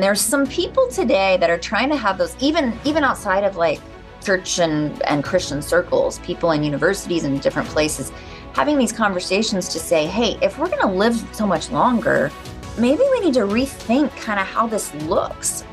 And there's some people today that are trying to have those, even even outside of like church and, and Christian circles, people in universities and different places, having these conversations to say, hey, if we're going to live so much longer, maybe we need to rethink kind of how this looks.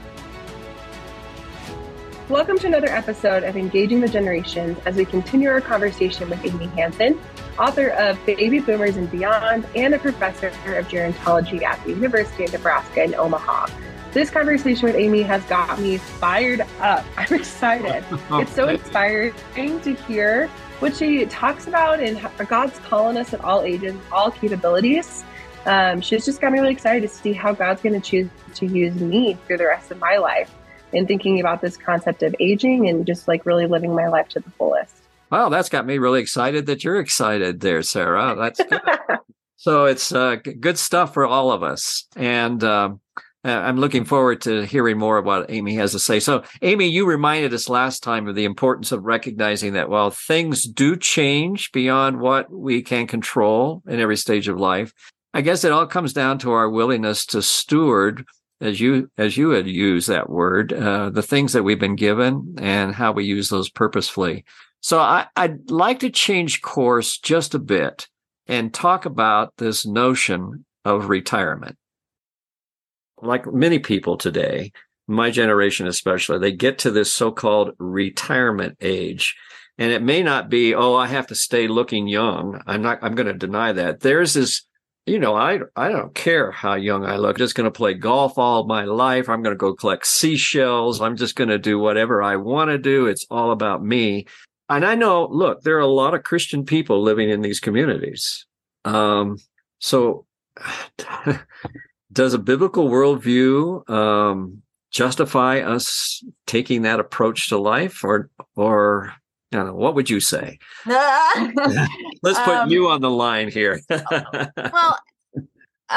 Welcome to another episode of Engaging the Generations as we continue our conversation with Amy Hanson, author of Baby Boomers and Beyond and a professor of gerontology at the University of Nebraska in Omaha. This conversation with Amy has got me fired up. I'm excited. it's so inspiring to hear what she talks about and God's calling us at all ages, all capabilities. Um, she's just got me really excited to see how God's going to choose to use me through the rest of my life and thinking about this concept of aging and just like really living my life to the fullest. Wow, that's got me really excited that you're excited there, Sarah. That's good. so it's uh, good stuff for all of us. And um, I'm looking forward to hearing more of what Amy has to say. So, Amy, you reminded us last time of the importance of recognizing that while things do change beyond what we can control in every stage of life, I guess it all comes down to our willingness to steward, as you as you had used that word, uh, the things that we've been given and how we use those purposefully. So, I, I'd like to change course just a bit and talk about this notion of retirement like many people today, my generation especially, they get to this so-called retirement age. And it may not be, oh, I have to stay looking young. I'm not, I'm going to deny that. There's this, you know, I, I don't care how young I look. I'm just going to play golf all my life. I'm going to go collect seashells. I'm just going to do whatever I want to do. It's all about me. And I know, look, there are a lot of Christian people living in these communities. Um, so does a biblical worldview um, justify us taking that approach to life, or or I don't know, what would you say? Let's put um, you on the line here. well,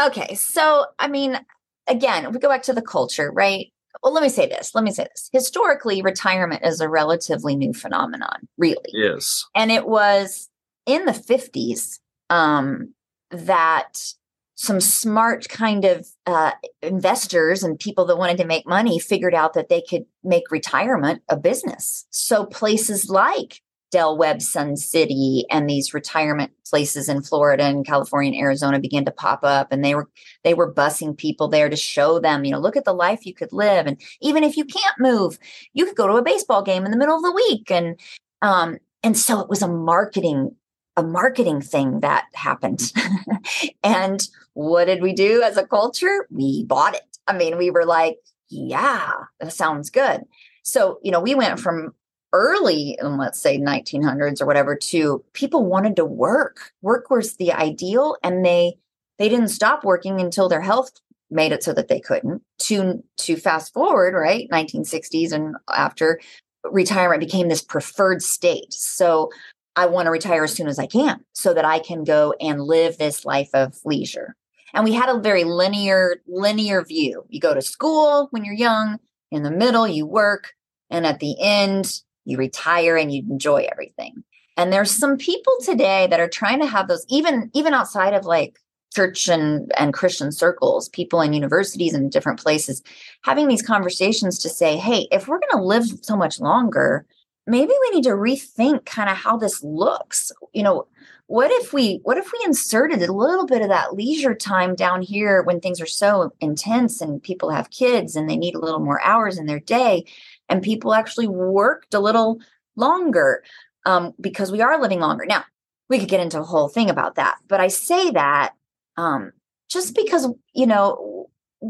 okay, so I mean, again, we go back to the culture, right? Well, let me say this. Let me say this. Historically, retirement is a relatively new phenomenon, really. Yes. And it was in the 50s um, that some smart kind of uh, investors and people that wanted to make money figured out that they could make retirement a business. So places like Del Webb Sun City and these retirement places in Florida and California and Arizona began to pop up and they were they were busing people there to show them, you know, look at the life you could live and even if you can't move, you could go to a baseball game in the middle of the week and um and so it was a marketing a marketing thing that happened. and what did we do as a culture? We bought it. I mean, we were like, yeah, that sounds good. So, you know, we went from early in let's say 1900s or whatever to people wanted to work. Work was the ideal and they they didn't stop working until their health made it so that they couldn't. To to fast forward, right? 1960s and after retirement became this preferred state. So I want to retire as soon as I can so that I can go and live this life of leisure. And we had a very linear, linear view. You go to school when you're young, in the middle, you work, and at the end, you retire and you enjoy everything. And there's some people today that are trying to have those, even even outside of like church and, and Christian circles, people in universities and different places, having these conversations to say, hey, if we're going to live so much longer, maybe we need to rethink kind of how this looks. You know what if we what if we inserted a little bit of that leisure time down here when things are so intense and people have kids and they need a little more hours in their day and people actually worked a little longer um, because we are living longer? Now we could get into a whole thing about that but i say that um, just because you know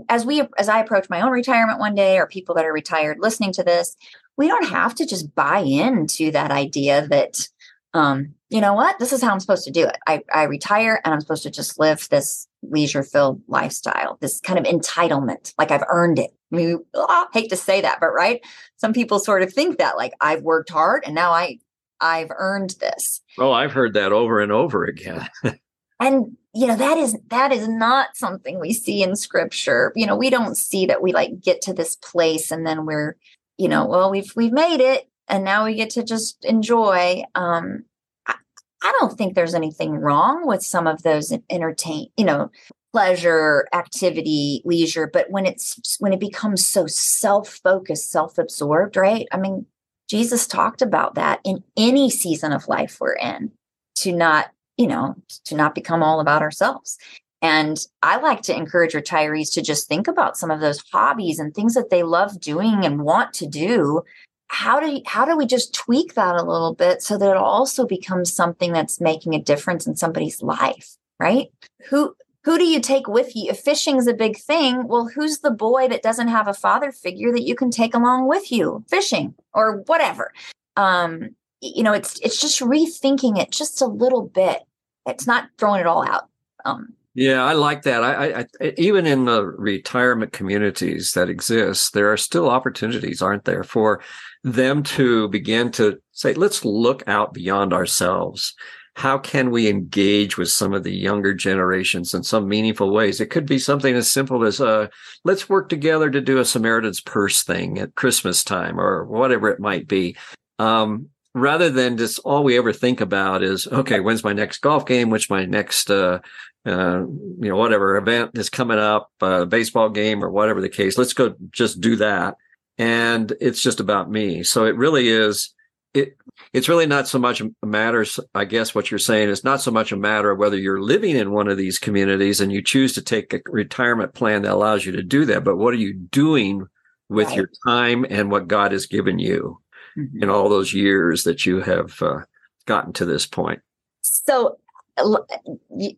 as we as i approach my own retirement one day or people that are retired listening to this we don't have to just buy into that idea that um, you know what? This is how i'm supposed to do it. I, I retire and i'm supposed to just live this leisure filled lifestyle this kind of entitlement like i've earned it. I mean, oh, hate to say that but right? Some people sort of think that like i've worked hard and now i i've earned this. Oh i've heard that over and over again. And you know that is that is not something we see in scripture. You know we don't see that we like get to this place and then we're you know, well, we've we've made it, and now we get to just enjoy. Um, I, I don't think there's anything wrong with some of those entertain, you know, pleasure, activity, leisure, but when it's when it becomes so self-focused, self-absorbed, right? I mean, Jesus talked about that in any season of life we're in to not, you know, to not become all about ourselves. And I like to encourage retirees to just think about some of those hobbies and things that they love doing and want to do. How do how do we just tweak that a little bit so that it also becomes something that's making a difference in somebody's life, right? Who who do you take with you? If fishing's a big thing, well, who's the boy that doesn't have a father figure that you can take along with you fishing or whatever? Um, you know, it's it's just rethinking it just a little bit. It's not throwing it all out. Um, yeah, I like that. I, I, even in the retirement communities that exist, there are still opportunities, aren't there, for them to begin to say, let's look out beyond ourselves how can we engage with some of the younger generations in some meaningful ways? It could be something as simple as, uh, let's work together to do a Samaritan's Purse thing at Christmas time or whatever it might be. Um, rather than just all we ever think about is, okay, when's my next golf game? Which my next, uh, uh, you know, whatever event is coming up, uh, baseball game or whatever the case. Let's go just do that. And it's just about me. So it really is, it it's really not so much a matter i guess what you're saying is not so much a matter of whether you're living in one of these communities and you choose to take a retirement plan that allows you to do that but what are you doing with right. your time and what god has given you mm-hmm. in all those years that you have uh, gotten to this point so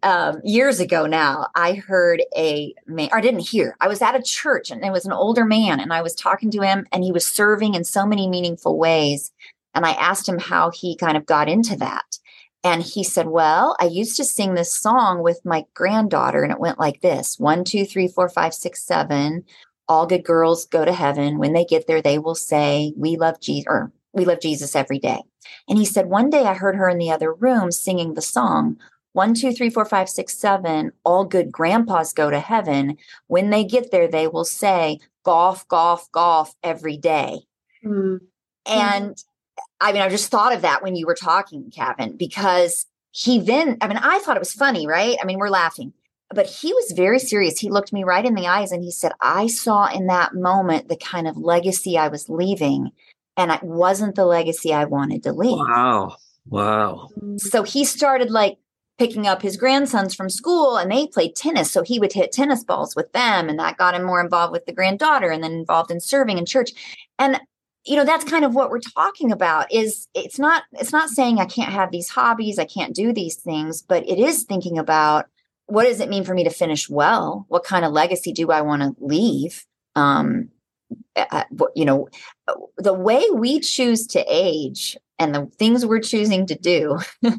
um, years ago now, I heard a man, I didn't hear, I was at a church and it was an older man, and I was talking to him, and he was serving in so many meaningful ways. And I asked him how he kind of got into that. And he said, Well, I used to sing this song with my granddaughter, and it went like this one, two, three, four, five, six, seven. All good girls go to heaven. When they get there, they will say, We love Jesus, or we love Jesus every day. And he said, One day I heard her in the other room singing the song, one, two, three, four, five, six, seven. All good grandpas go to heaven. When they get there, they will say, Golf, golf, golf every day. Mm-hmm. And I mean, I just thought of that when you were talking, Kevin, because he then, I mean, I thought it was funny, right? I mean, we're laughing, but he was very serious. He looked me right in the eyes and he said, I saw in that moment the kind of legacy I was leaving, and it wasn't the legacy I wanted to leave. Wow. Wow. So he started like picking up his grandsons from school and they played tennis. So he would hit tennis balls with them, and that got him more involved with the granddaughter and then involved in serving in church. And you know that's kind of what we're talking about is it's not it's not saying i can't have these hobbies i can't do these things but it is thinking about what does it mean for me to finish well what kind of legacy do i want to leave um you know the way we choose to age and the things we're choosing to do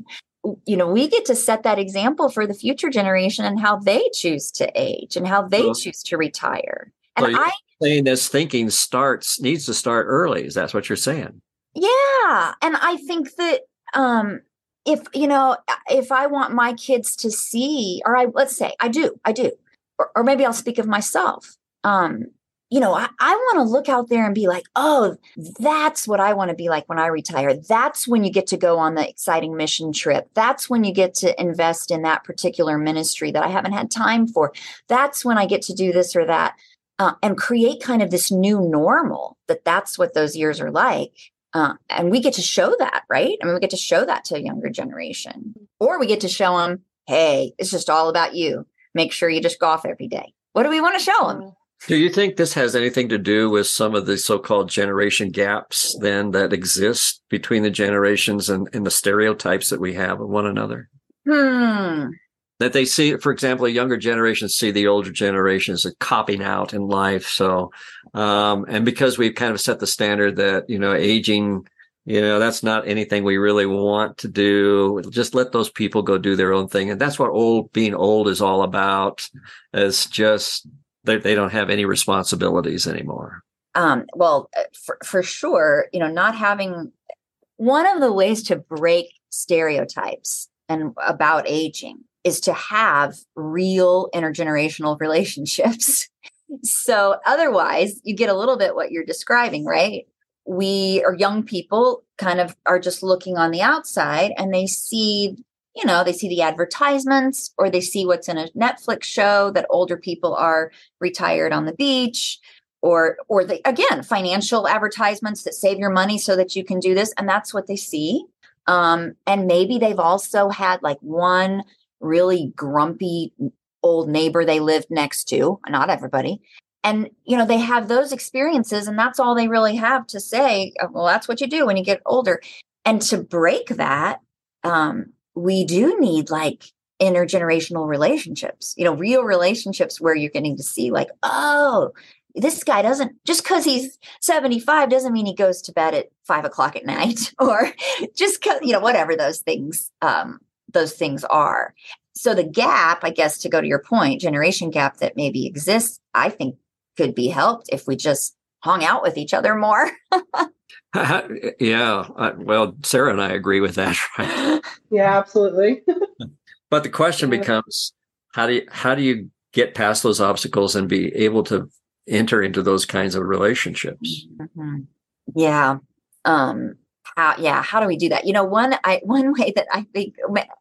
you know we get to set that example for the future generation and how they choose to age and how they choose to retire and so I saying this thinking starts needs to start early. Is that what you're saying? Yeah, and I think that um, if you know if I want my kids to see, or I let's say I do, I do, or, or maybe I'll speak of myself. Um, you know, I, I want to look out there and be like, oh, that's what I want to be like when I retire. That's when you get to go on the exciting mission trip. That's when you get to invest in that particular ministry that I haven't had time for. That's when I get to do this or that uh, and create kind of this new normal that that's what those years are like. Uh, and we get to show that, right? I mean, we get to show that to a younger generation, or we get to show them, hey, it's just all about you. Make sure you just golf every day. What do we want to show them? Do you think this has anything to do with some of the so-called generation gaps then that exist between the generations and, and the stereotypes that we have of one another? Hmm that they see, for example, younger generations see the older generations as copying out in life. So, um, and because we've kind of set the standard that, you know, aging, you know, that's not anything we really want to do. Just let those people go do their own thing. And that's what old, being old is all about is just, they, they don't have any responsibilities anymore. Um, well, uh, for, for sure, you know, not having one of the ways to break stereotypes and about aging is to have real intergenerational relationships. so otherwise, you get a little bit what you're describing, right? We are young people kind of are just looking on the outside and they see you know they see the advertisements or they see what's in a netflix show that older people are retired on the beach or or the again financial advertisements that save your money so that you can do this and that's what they see. Um, and maybe they've also had like one really grumpy old neighbor they lived next to not everybody and you know they have those experiences and that's all they really have to say uh, well that's what you do when you get older. And to break that um, we do need like intergenerational relationships you know real relationships where you're getting to see like oh this guy doesn't just because he's 75 doesn't mean he goes to bed at five o'clock at night or just because you know whatever those things um those things are. So the gap i guess to go to your point generation gap that maybe exists i think could be helped if we just hung out with each other more yeah well sarah and i agree with that right yeah absolutely but the question becomes how do you how do you get past those obstacles and be able to enter into those kinds of relationships. Mm-hmm. Yeah. Um, how, yeah. How do we do that? You know, one, I, one way that I think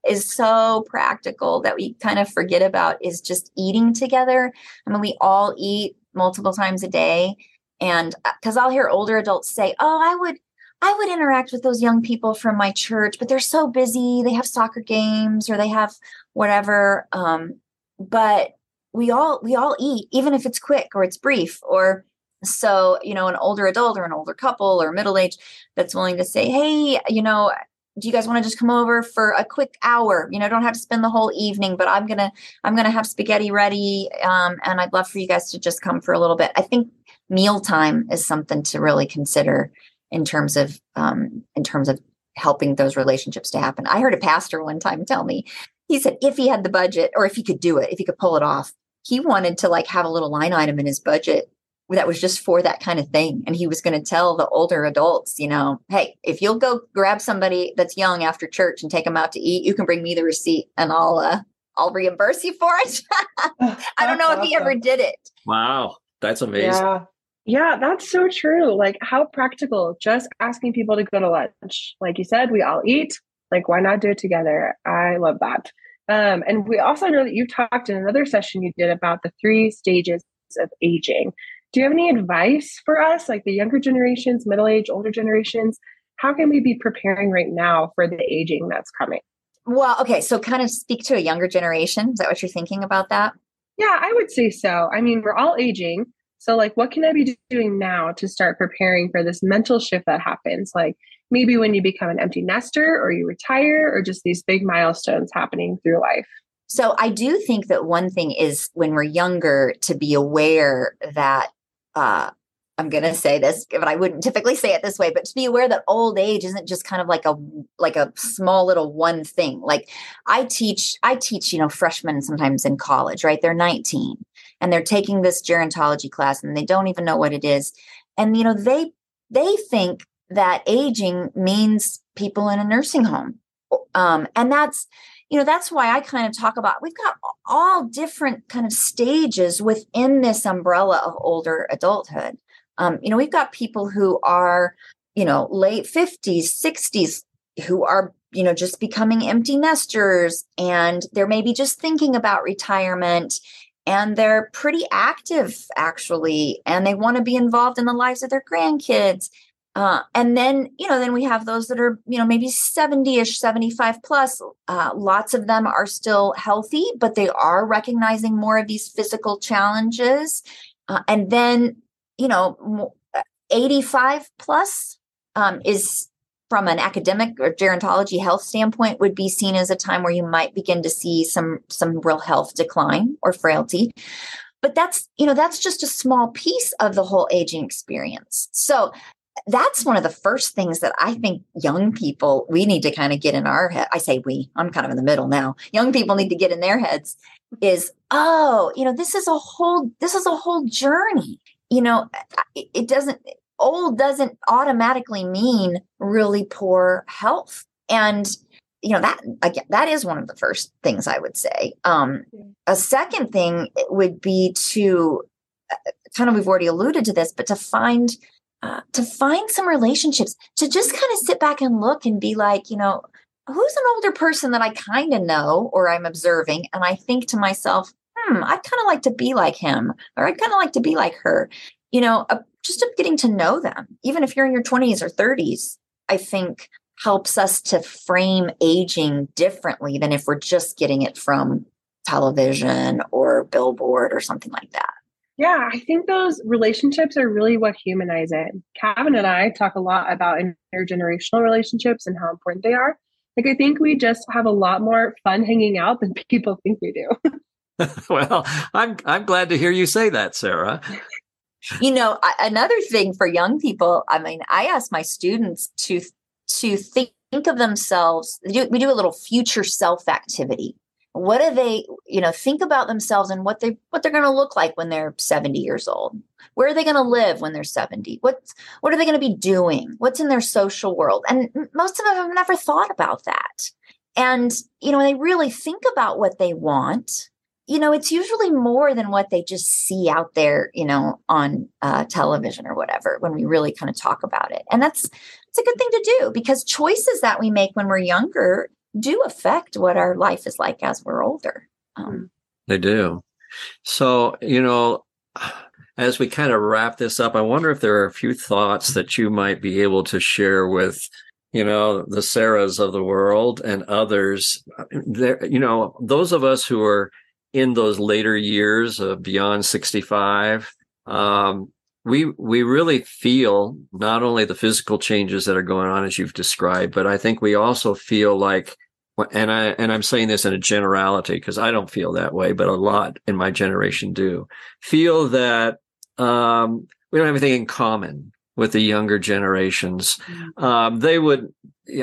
is so practical that we kind of forget about is just eating together. I mean, we all eat multiple times a day. And because uh, I'll hear older adults say, Oh, I would, I would interact with those young people from my church, but they're so busy. They have soccer games or they have whatever. Um, but we all we all eat even if it's quick or it's brief or so you know an older adult or an older couple or middle age that's willing to say hey you know do you guys want to just come over for a quick hour you know don't have to spend the whole evening but i'm gonna i'm gonna have spaghetti ready um, and i'd love for you guys to just come for a little bit i think mealtime is something to really consider in terms of um, in terms of helping those relationships to happen i heard a pastor one time tell me he said if he had the budget or if he could do it if he could pull it off he wanted to like have a little line item in his budget that was just for that kind of thing. And he was going to tell the older adults, you know, hey, if you'll go grab somebody that's young after church and take them out to eat, you can bring me the receipt and I'll, uh, I'll reimburse you for it. I don't know if he ever did it. Wow. That's amazing. Yeah. Yeah, that's so true. Like how practical, just asking people to go to lunch. Like you said, we all eat. Like, why not do it together? I love that. Um, and we also know that you talked in another session you did about the three stages of aging. Do you have any advice for us, like the younger generations, middle age, older generations? How can we be preparing right now for the aging that's coming? Well, okay, so kind of speak to a younger generation. Is that what you're thinking about that? Yeah, I would say so. I mean, we're all aging. So, like, what can I be doing now to start preparing for this mental shift that happens? Like, maybe when you become an empty nester or you retire or just these big milestones happening through life. So I do think that one thing is when we're younger to be aware that uh, I'm going to say this, but I wouldn't typically say it this way, but to be aware that old age isn't just kind of like a like a small little one thing. Like I teach I teach, you know, freshmen sometimes in college, right? They're 19 and they're taking this gerontology class and they don't even know what it is. And you know, they they think that aging means people in a nursing home. Um, and that's, you know, that's why I kind of talk about we've got all different kind of stages within this umbrella of older adulthood. Um, you know, we've got people who are, you know, late 50s, 60s, who are, you know, just becoming empty nesters and they're maybe just thinking about retirement and they're pretty active actually and they want to be involved in the lives of their grandkids uh, and then, you know, then we have those that are, you know, maybe 70 ish, 75 plus. Uh, lots of them are still healthy, but they are recognizing more of these physical challenges. Uh, and then, you know, uh, 85 plus um, is from an academic or gerontology health standpoint would be seen as a time where you might begin to see some some real health decline or frailty but that's you know that's just a small piece of the whole aging experience so that's one of the first things that I think young people, we need to kind of get in our head. I say we, I'm kind of in the middle now. Young people need to get in their heads is, oh, you know, this is a whole, this is a whole journey. You know, it doesn't, old doesn't automatically mean really poor health. And, you know, that, again, that is one of the first things I would say. Um, a second thing would be to uh, kind of, we've already alluded to this, but to find uh, to find some relationships, to just kind of sit back and look and be like, you know, who's an older person that I kind of know or I'm observing, and I think to myself, hmm, I'd kind of like to be like him, or I'd kind of like to be like her. You know, just getting to know them, even if you're in your 20s or 30s, I think helps us to frame aging differently than if we're just getting it from television or billboard or something like that. Yeah, I think those relationships are really what humanize it. Kevin and I talk a lot about intergenerational relationships and how important they are. Like, I think we just have a lot more fun hanging out than people think we do. well, I'm I'm glad to hear you say that, Sarah. you know, another thing for young people, I mean, I ask my students to to think of themselves. We do a little future self activity. What do they you know think about themselves and what they what they're going to look like when they're 70 years old? Where are they going to live when they're 70 What's what are they going to be doing? What's in their social world? And most of them have never thought about that. And you know when they really think about what they want you know it's usually more than what they just see out there you know on uh, television or whatever when we really kind of talk about it and that's it's a good thing to do because choices that we make when we're younger do affect what our life is like as we're older. Um, they do. So, you know, as we kind of wrap this up, I wonder if there are a few thoughts that you might be able to share with, you know, the Sarahs of the world and others. There, you know, those of us who are in those later years of beyond 65, um, we we really feel not only the physical changes that are going on as you've described, but I think we also feel like and I and I'm saying this in a generality because I don't feel that way, but a lot in my generation do feel that um, we don't have anything in common with the younger generations. Mm-hmm. Um, they would,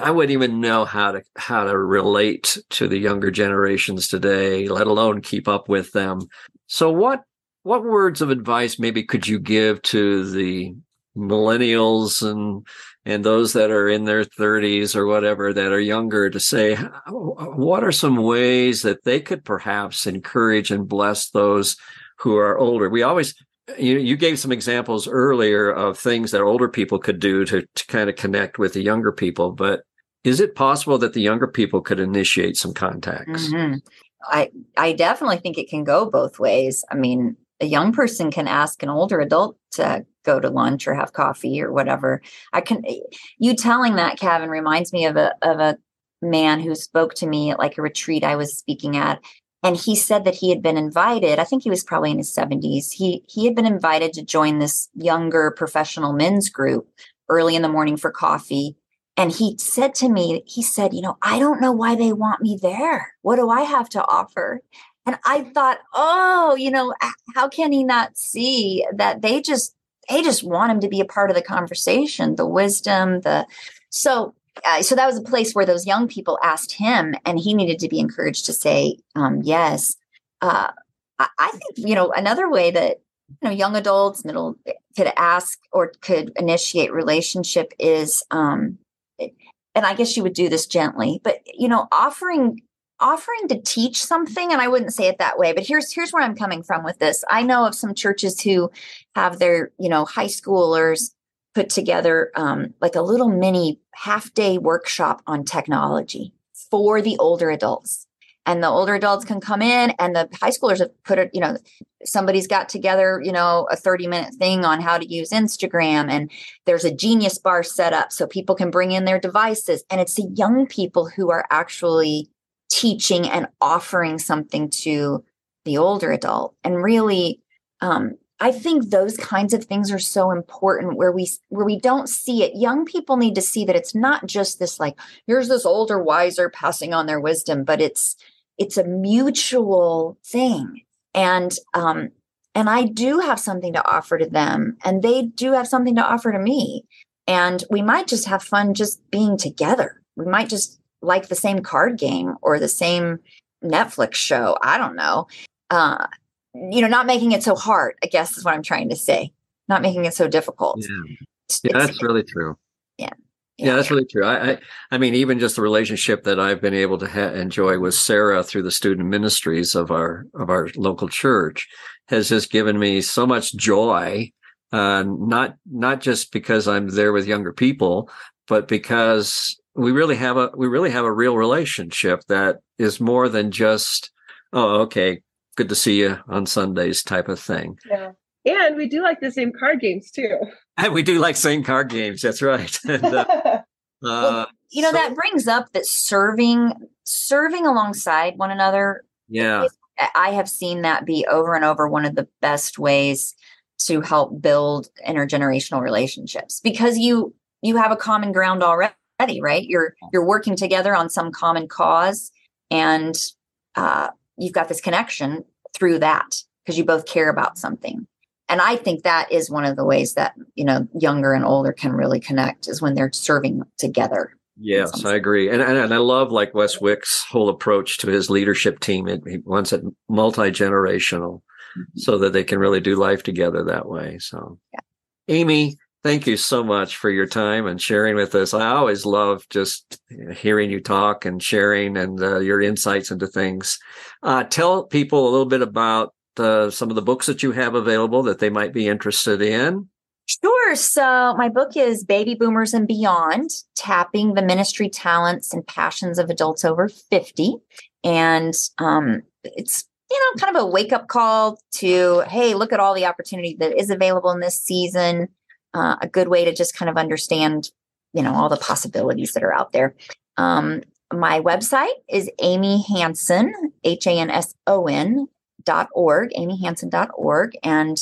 I wouldn't even know how to how to relate to the younger generations today, let alone keep up with them. So, what what words of advice maybe could you give to the millennials and and those that are in their 30s or whatever that are younger to say what are some ways that they could perhaps encourage and bless those who are older we always you, you gave some examples earlier of things that older people could do to, to kind of connect with the younger people but is it possible that the younger people could initiate some contacts mm-hmm. i i definitely think it can go both ways i mean a young person can ask an older adult to go to lunch or have coffee or whatever. I can you telling that Kevin reminds me of a of a man who spoke to me at like a retreat I was speaking at and he said that he had been invited i think he was probably in his 70s he he had been invited to join this younger professional men's group early in the morning for coffee. And he said to me he said you know i don't know why they want me there. What do i have to offer? And I thought, oh, you know, how can he not see that they just they just want him to be a part of the conversation, the wisdom, the so uh, so that was a place where those young people asked him, and he needed to be encouraged to say um, yes. Uh, I, think you know another way that you know young adults, middle could ask or could initiate relationship is, um, and I guess you would do this gently, but you know, offering offering to teach something and i wouldn't say it that way but here's here's where i'm coming from with this i know of some churches who have their you know high schoolers put together um, like a little mini half day workshop on technology for the older adults. And the older adults can come in and the high schoolers have put it you know somebody's got together you know a 30 minute thing on how to use instagram and there's a genius bar set up so people can bring in their devices. And it's the young people who are actually teaching and offering something to the older adult. And really um, i think those kinds of things are so important where we where we don't see it young people need to see that it's not just this like here's this older wiser passing on their wisdom but it's it's a mutual thing and um and i do have something to offer to them and they do have something to offer to me and we might just have fun just being together we might just like the same card game or the same Netflix show. I don't know. Uh, you know, not making it so hard, I guess is what I'm trying to say. Not making it so difficult. Yeah, yeah that's really true. Yeah. yeah. Yeah, that's really true. I, I, I, mean, even just the relationship that I've been able to ha- enjoy with Sarah through the student ministries of our of our local church has just given me so much joy uh, not not just because I'm there with younger people, but because we really have a we really have a real relationship that is more than just oh okay good to see you on Sundays type of thing. Yeah. And we do like the same card games too. And we do like same card games. That's right. and, uh, well, you know so, that brings up that serving serving alongside one another. Yeah. I have seen that be over and over one of the best ways to help build intergenerational relationships because you you have a common ground already, right? You're you're working together on some common cause, and uh, you've got this connection through that because you both care about something. And I think that is one of the ways that you know younger and older can really connect is when they're serving together. Yes, I agree, and, and, and I love like Wes Wick's whole approach to his leadership team. It, he wants it multi generational, mm-hmm. so that they can really do life together that way. So, yeah. Amy, thank you so much for your time and sharing with us. I always love just hearing you talk and sharing and uh, your insights into things. Uh, tell people a little bit about uh, some of the books that you have available that they might be interested in. Sure. So my book is Baby Boomers and Beyond, Tapping the Ministry Talents and Passions of Adults Over 50. And um, it's, you know, kind of a wake up call to, hey, look at all the opportunity that is available in this season. Uh, a good way to just kind of understand, you know, all the possibilities that are out there. Um, my website is Amy Hanson, H A N S O N dot org, amyhanson.org. And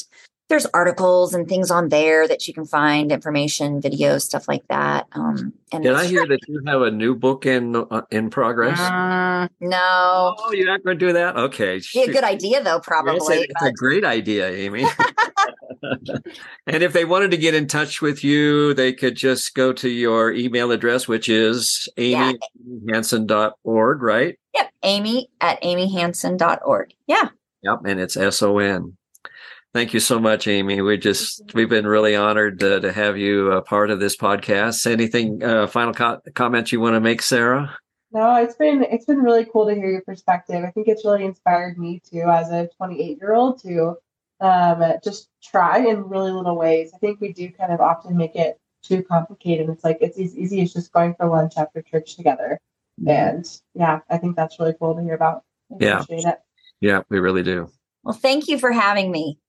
there's articles and things on there that you can find information, videos, stuff like that. Um, and Did I hear that you have a new book in uh, in progress? Uh, no. Oh, you're not going to do that? Okay. Be a good idea, though. Probably. It's, a, it's a great idea, Amy. and if they wanted to get in touch with you, they could just go to your email address, which is amyhanson.org, right? Yep. Amy at amyhanson.org. Yeah. Yep. And it's S O N. Thank you so much, Amy. We just we've been really honored to, to have you a part of this podcast. Anything uh, final co- comments you want to make, Sarah? No, it's been it's been really cool to hear your perspective. I think it's really inspired me too, as a 28 year old, to um, just try in really little ways. I think we do kind of often make it too complicated. It's like it's as easy as just going for lunch after church together. And yeah, I think that's really cool to hear about. yeah. It. Yeah, we really do. Well, thank you for having me.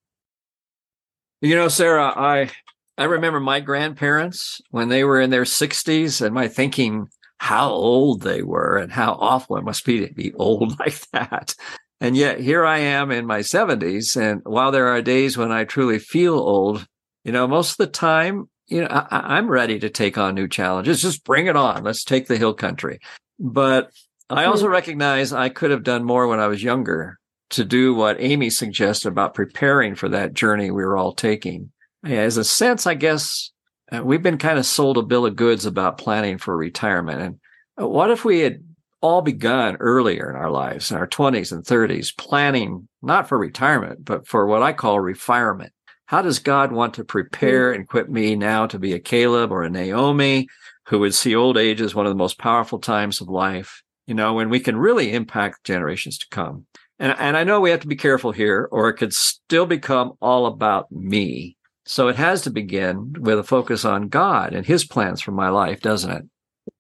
You know, Sarah, I I remember my grandparents when they were in their 60s and my thinking how old they were and how awful it must be to be old like that. And yet here I am in my 70s. And while there are days when I truly feel old, you know, most of the time, you know, I, am ready to take on new challenges. Just bring it on. Let's take the hill country. But I also hmm. recognize I could have done more when I was younger to do what Amy suggested about preparing for that journey we were all taking. As a sense, I guess uh, we've been kind of sold a bill of goods about planning for retirement. And uh, what if we had all begun earlier in our lives, in our 20s and 30s, planning not for retirement, but for what I call refirement? How does God want to prepare and equip me now to be a Caleb or a Naomi who would see old age as one of the most powerful times of life? You know, when we can really impact generations to come. And, and I know we have to be careful here, or it could still become all about me. So it has to begin with a focus on God and his plans for my life, doesn't it?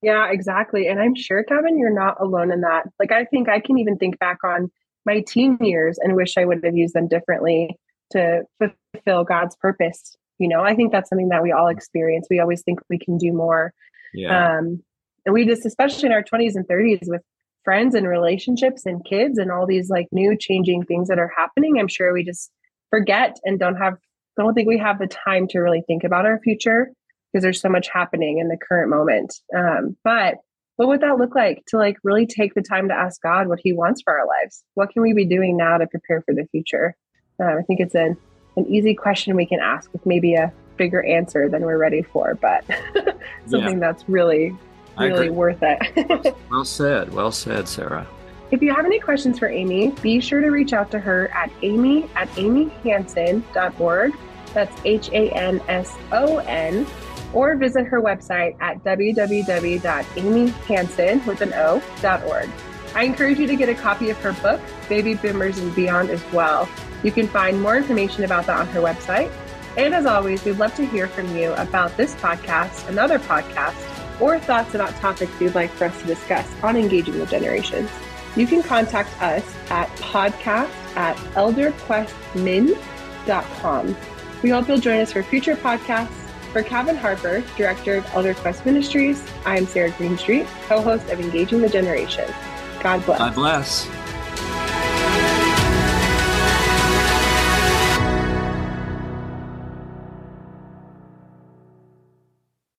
Yeah, exactly. And I'm sure, Kevin, you're not alone in that. Like, I think I can even think back on my teen years and wish I would have used them differently to fulfill God's purpose. You know, I think that's something that we all experience. We always think we can do more. Yeah. Um, and we just, especially in our 20s and 30s with friends and relationships and kids and all these like new changing things that are happening i'm sure we just forget and don't have don't think we have the time to really think about our future because there's so much happening in the current moment um, but what would that look like to like really take the time to ask god what he wants for our lives what can we be doing now to prepare for the future uh, i think it's an, an easy question we can ask with maybe a bigger answer than we're ready for but something yeah. that's really really worth it. well said. Well said, Sarah. If you have any questions for Amy, be sure to reach out to her at amy at amyhanson.org. That's H A N S O N. Or visit her website at www.amyhanson with an O.org. I encourage you to get a copy of her book, Baby Boomers and Beyond, as well. You can find more information about that on her website. And as always, we'd love to hear from you about this podcast, another podcast, or thoughts about topics you'd like for us to discuss on engaging the generations. You can contact us at podcast at elderquestmin.com. We hope you'll join us for future podcasts. For Kevin Harper, Director of Elder Quest Ministries, I am Sarah Greenstreet, co host of Engaging the Generation. God bless. God bless.